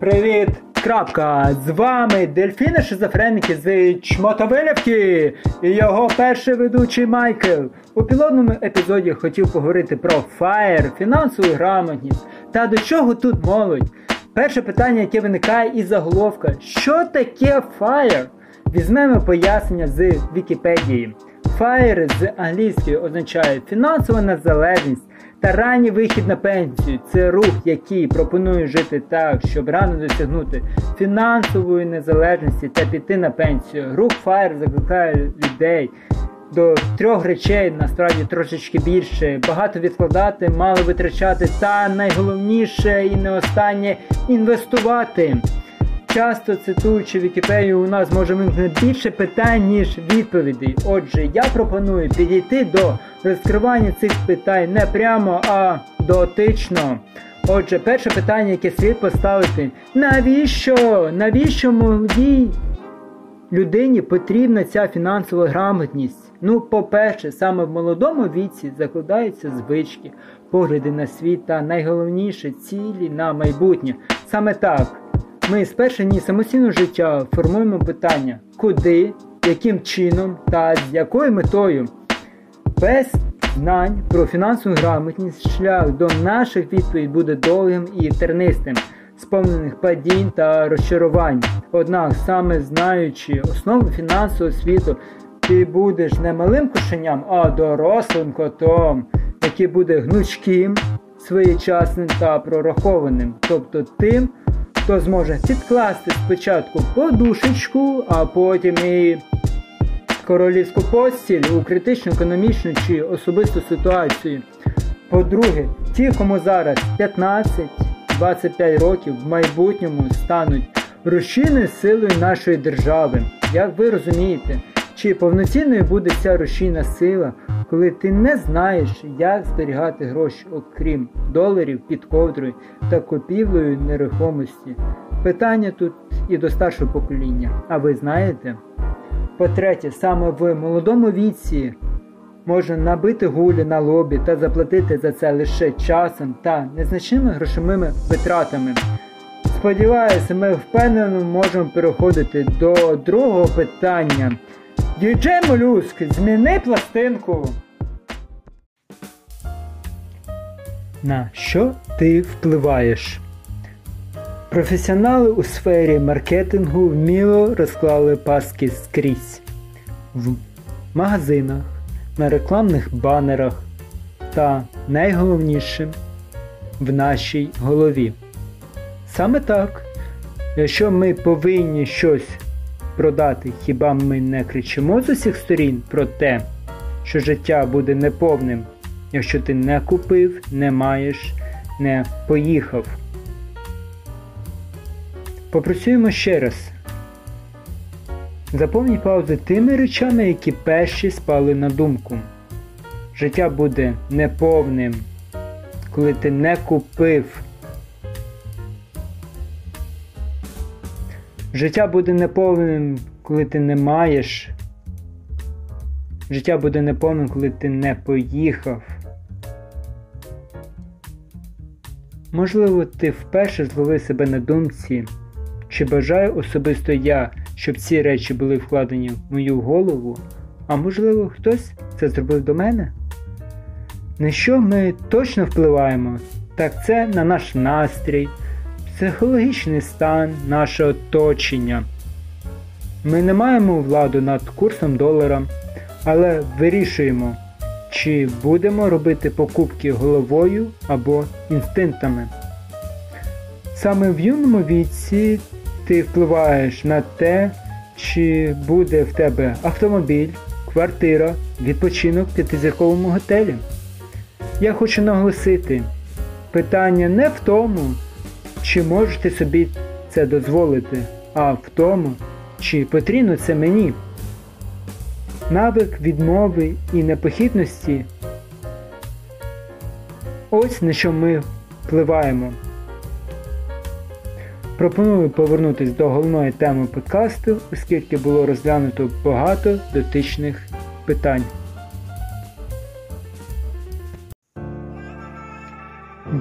Привіт! Крапка! З вами дельфіни шизофреники з Чмотовилівки і його перший ведучий Майкл. У пілотному епізоді хотів поговорити про фаєр, фінансову грамотність та до чого тут молодь. Перше питання, яке виникає із заголовка: що таке фаєр? Візьмемо пояснення з Вікіпедії. Фаєр з англійської означає фінансова незалежність та ранній вихід на пенсію. Це рух, який пропонує жити так, щоб рано досягнути фінансової незалежності та піти на пенсію. Рух Фаєр закликає людей. До трьох речей насправді трошечки більше, багато відкладати, мало витрачати, та найголовніше і не останнє інвестувати. Часто цитуючи Вікіпедію, у нас може виникнути більше питань, ніж відповідей. Отже, я пропоную підійти до розкривання цих питань не прямо, а дотично. Отже, перше питання, яке слід поставити: навіщо? Навіщо молодій людині потрібна ця фінансова грамотність? Ну, по-перше, саме в молодому віці закладаються звички, погляди на світ та найголовніше цілі на майбутнє. Саме так. Ми з перших дні самостійного життя формуємо питання, куди, яким чином та з якою метою. Без знань про фінансову грамотність шлях до наших відповідей буде довгим і тернистим, сповнених падінь та розчарувань. Однак, саме знаючи основу фінансового світу, ти будеш не малим кошеням, а дорослим котом, який буде гнучким, своєчасним та прорахованим, тобто тим хто зможе підкласти спочатку подушечку, а потім і королівську постіль у критичну економічну чи особисту ситуацію. По-друге, ті, кому зараз 15-25 років в майбутньому стануть рушійною силою нашої держави. Як ви розумієте, чи повноцінною буде ця рушійна сила, коли ти не знаєш, як зберігати гроші, окрім доларів під ковдрою та купівлею нерухомості. Питання тут і до старшого покоління. А ви знаєте? По-третє, саме в молодому віці можна набити гулі на лобі та заплатити за це лише часом та незначними грошовими витратами. Сподіваюся, ми впевнено можемо переходити до другого питання. Діджей Молюск, зміни пластинку. На що ти впливаєш? Професіонали у сфері маркетингу вміло розклали паски скрізь в магазинах, на рекламних банерах та найголовніше в нашій голові. Саме так, якщо ми повинні щось продати, хіба ми не кричимо з усіх сторін про те, що життя буде неповним, якщо ти не купив, не маєш, не поїхав. Попрацюємо ще раз. Заповніть паузи тими речами, які перші спали на думку. Життя буде неповним, коли ти не купив. Життя буде неповним, коли ти не маєш. Життя буде неповним, коли ти не поїхав. Можливо, ти вперше зловив себе на думці, чи бажаю особисто я, щоб ці речі були вкладені в мою голову, а можливо, хтось це зробив до мене? На що ми точно впливаємо? Так це на наш настрій психологічний стан, наше оточення. Ми не маємо владу над курсом долара, але вирішуємо, чи будемо робити покупки головою або інстинктами. Саме в юному віці ти впливаєш на те, чи буде в тебе автомобіль, квартира, відпочинок в п'ятизірковому готелі. Я хочу наголосити, питання не в тому, чи можете собі це дозволити, а в тому, чи потрібно це мені. Навик відмови і непохідності ось на що ми впливаємо. Пропоную повернутися до головної теми подкасту, оскільки було розглянуто багато дотичних питань.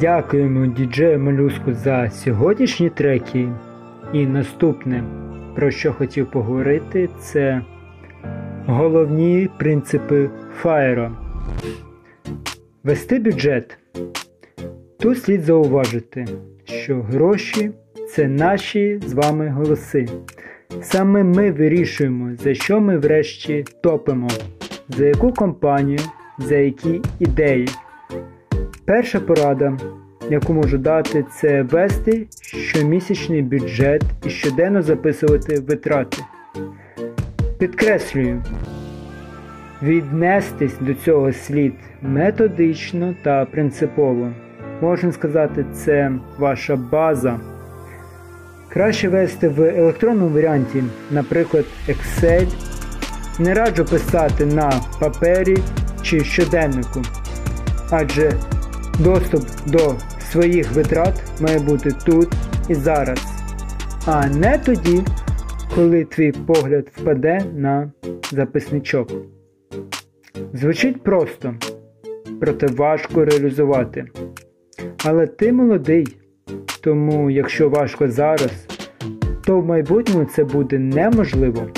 Дякуємо діджею Молюску за сьогоднішні треки. І наступне, про що хотів поговорити, це головні принципи Фаєро. Вести бюджет. Тут слід зауважити, що гроші це наші з вами голоси. Саме ми вирішуємо, за що ми врешті топимо, за яку компанію, за які ідеї. Перша порада, яку можу дати, це вести щомісячний бюджет і щоденно записувати витрати. Підкреслюю, віднестись до цього слід методично та принципово. Можна сказати, це ваша база. Краще вести в електронному варіанті, наприклад, Excel. Не раджу писати на папері чи щоденнику, адже доступ до своїх витрат має бути тут і зараз, а не тоді, коли твій погляд впаде на записничок. Звучить просто, проте важко реалізувати. Але ти молодий, тому якщо важко зараз, то в майбутньому це буде неможливо.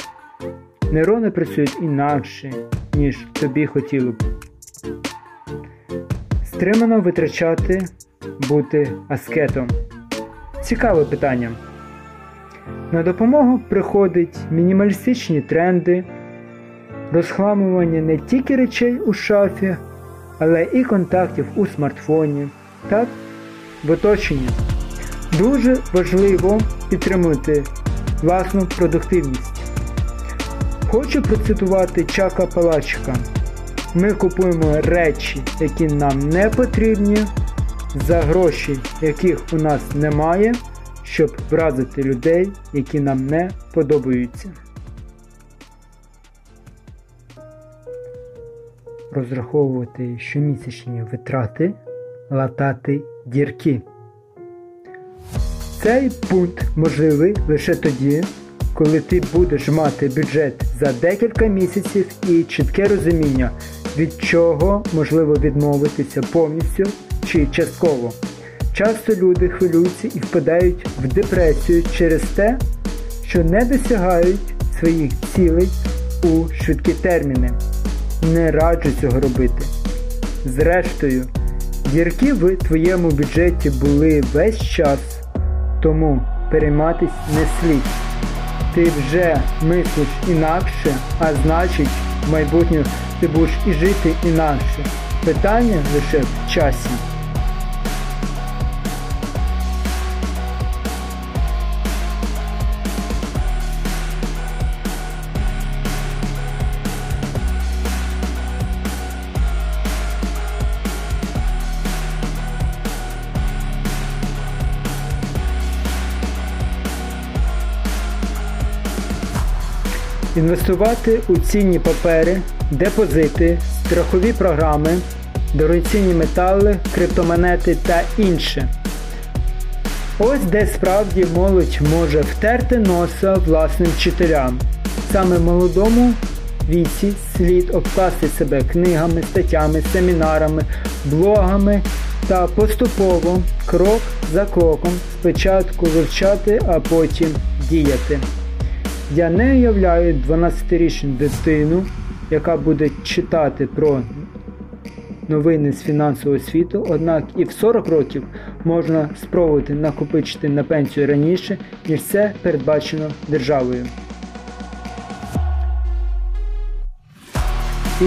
Нейрони працюють інакше, ніж тобі хотіло б. Стримано витрачати, бути аскетом. Цікаве питання. На допомогу приходять мінімалістичні тренди, розхламування не тільки речей у шафі, але і контактів у смартфоні та в оточенні. Дуже важливо підтримувати власну продуктивність. Хочу процитувати Чака Палачка. Ми купуємо речі, які нам не потрібні, за гроші, яких у нас немає, щоб вразити людей, які нам не подобаються. Розраховувати щомісячні витрати, латати дірки. Цей пункт можливий лише тоді, коли ти будеш мати бюджет за декілька місяців і чітке розуміння, від чого можливо відмовитися повністю чи частково. Часто люди хвилюються і впадають в депресію через те, що не досягають своїх цілей у швидкі терміни. Не раджу цього робити. Зрештою, дірки в твоєму бюджеті були весь час, тому перейматись не слід. Ти вже мислиш інакше, а значить, в майбутньому ти будеш і жити інакше. Питання лише в часі. Інвестувати у цінні папери, депозити, страхові програми, дорогоцінні метали, криптомонети та інше. Ось де справді молодь може втерти носа власним вчителям. Саме молодому віці слід обкласти себе книгами, статтями, семінарами, блогами та поступово, крок за кроком, спочатку вивчати, а потім діяти. Я не уявляю 12-річну дитину, яка буде читати про новини з фінансового світу, однак і в 40 років можна спробувати накопичити на пенсію раніше, ніж це передбачено державою. І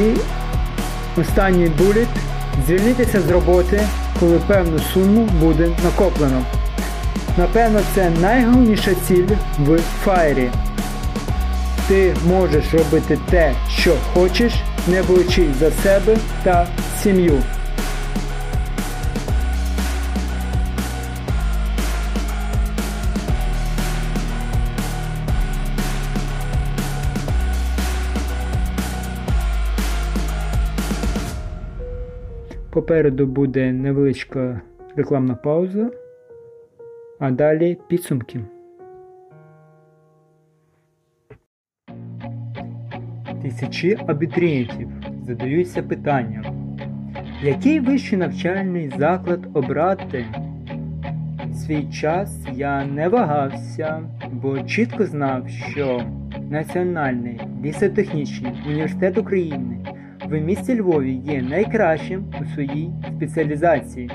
останній буліт звільнитися з роботи, коли певну суму буде накоплено. Напевно, це найголовніша ціль в фаєрі. Ти можеш робити те, що хочеш, не боючись за себе та сім'ю. Попереду буде невеличка рекламна пауза, а далі підсумки. Тисячі абітурієнтів задаються питанням, Який вищий навчальний заклад обрати? Свій час я не вагався, бо чітко знав, що Національний лісотехнічний університет України в місті Львові є найкращим у своїй спеціалізації.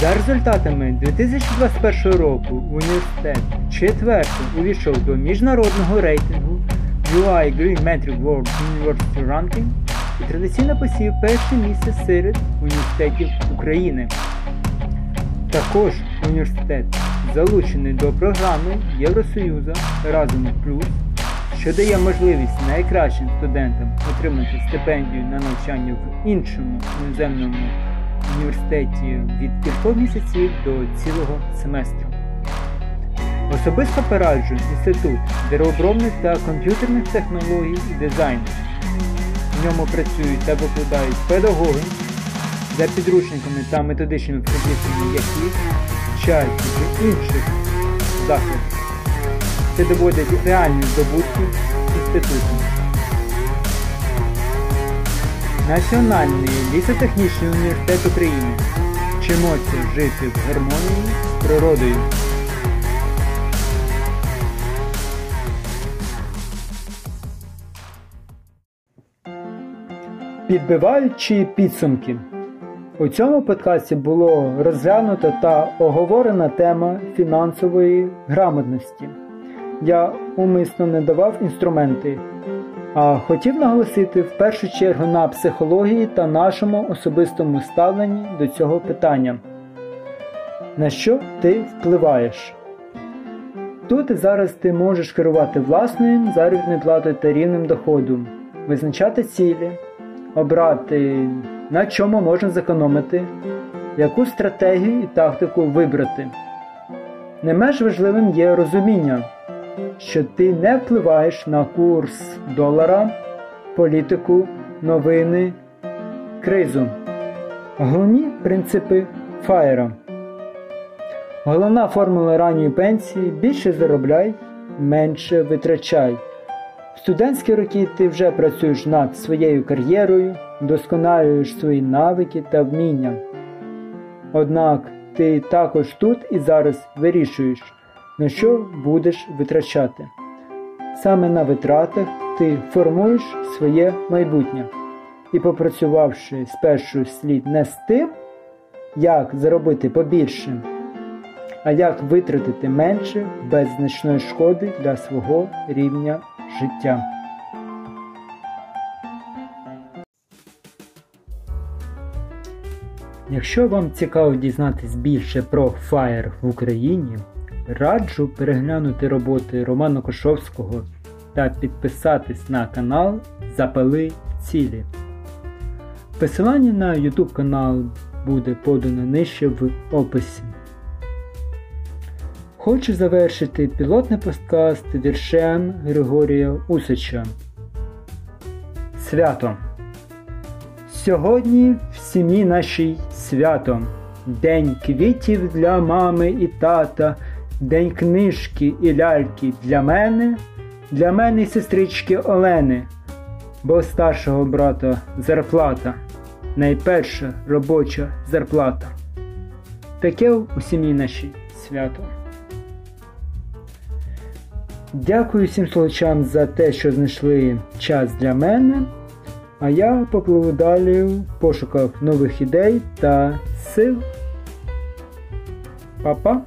За результатами 2021 року університет четвертий увійшов до міжнародного рейтингу UI Green Metric World University Ranking і традиційно посів перше місце серед університетів України. Також університет залучений до програми Євросоюзу Разом Плюс, що дає можливість найкращим студентам отримати стипендію на навчання в іншому іноземному університеті від кількох місяців до цілого семестру. Особисто пораджу інститут деревообробних та комп'ютерних технологій і дизайну. В ньому працюють та викладають педагоги за підручниками та методичними прописами яких вчать з інших закладів. Це доводить реальні здобутки інституту. Національний лісотехнічний університет України. Вчимося жити в гармонії з природою. Підбиваючи підсумки. У цьому подкасті було розглянуто та оговорена тема фінансової грамотності. Я умисно не давав інструменти, а хотів наголосити в першу чергу на психології та нашому особистому ставленні до цього питання. На що ти впливаєш? Тут і зараз ти можеш керувати власною заробітною платою та рівнем доходу, визначати цілі, обрати, на чому можна зекономити, яку стратегію і тактику вибрати. Не менш важливим є розуміння що ти не впливаєш на курс долара, політику, новини, кризу. Головні принципи фаєра. Головна формула ранньої пенсії більше заробляй, менше витрачай. Студентські роки ти вже працюєш над своєю кар'єрою, досконалюєш свої навики та вміння. Однак ти також тут і зараз вирішуєш, на що будеш витрачати. Саме на витратах ти формуєш своє майбутнє. І попрацювавши спершу слід не з тим, як заробити побільше, а як витратити менше без значної шкоди для свого рівня життя. Якщо вам цікаво дізнатись більше про FIRE в Україні, Раджу переглянути роботи Романа Кошовського та підписатись на канал Запали цілі. Посилання на YouTube канал буде подано нижче в описі. Хочу завершити пілотний подкаст віршем Григорія Усича. Свято. Сьогодні в сім'ї нашій свято. День квітів для мами і тата. День книжки і ляльки для мене, для мене і сестрички Олени, бо старшого брата зарплата, найперша робоча зарплата. Таке у сім'ї нашій свято. Дякую всім слухачам за те, що знайшли час для мене. А я попливу далі в пошуках нових ідей та сил. Па-па!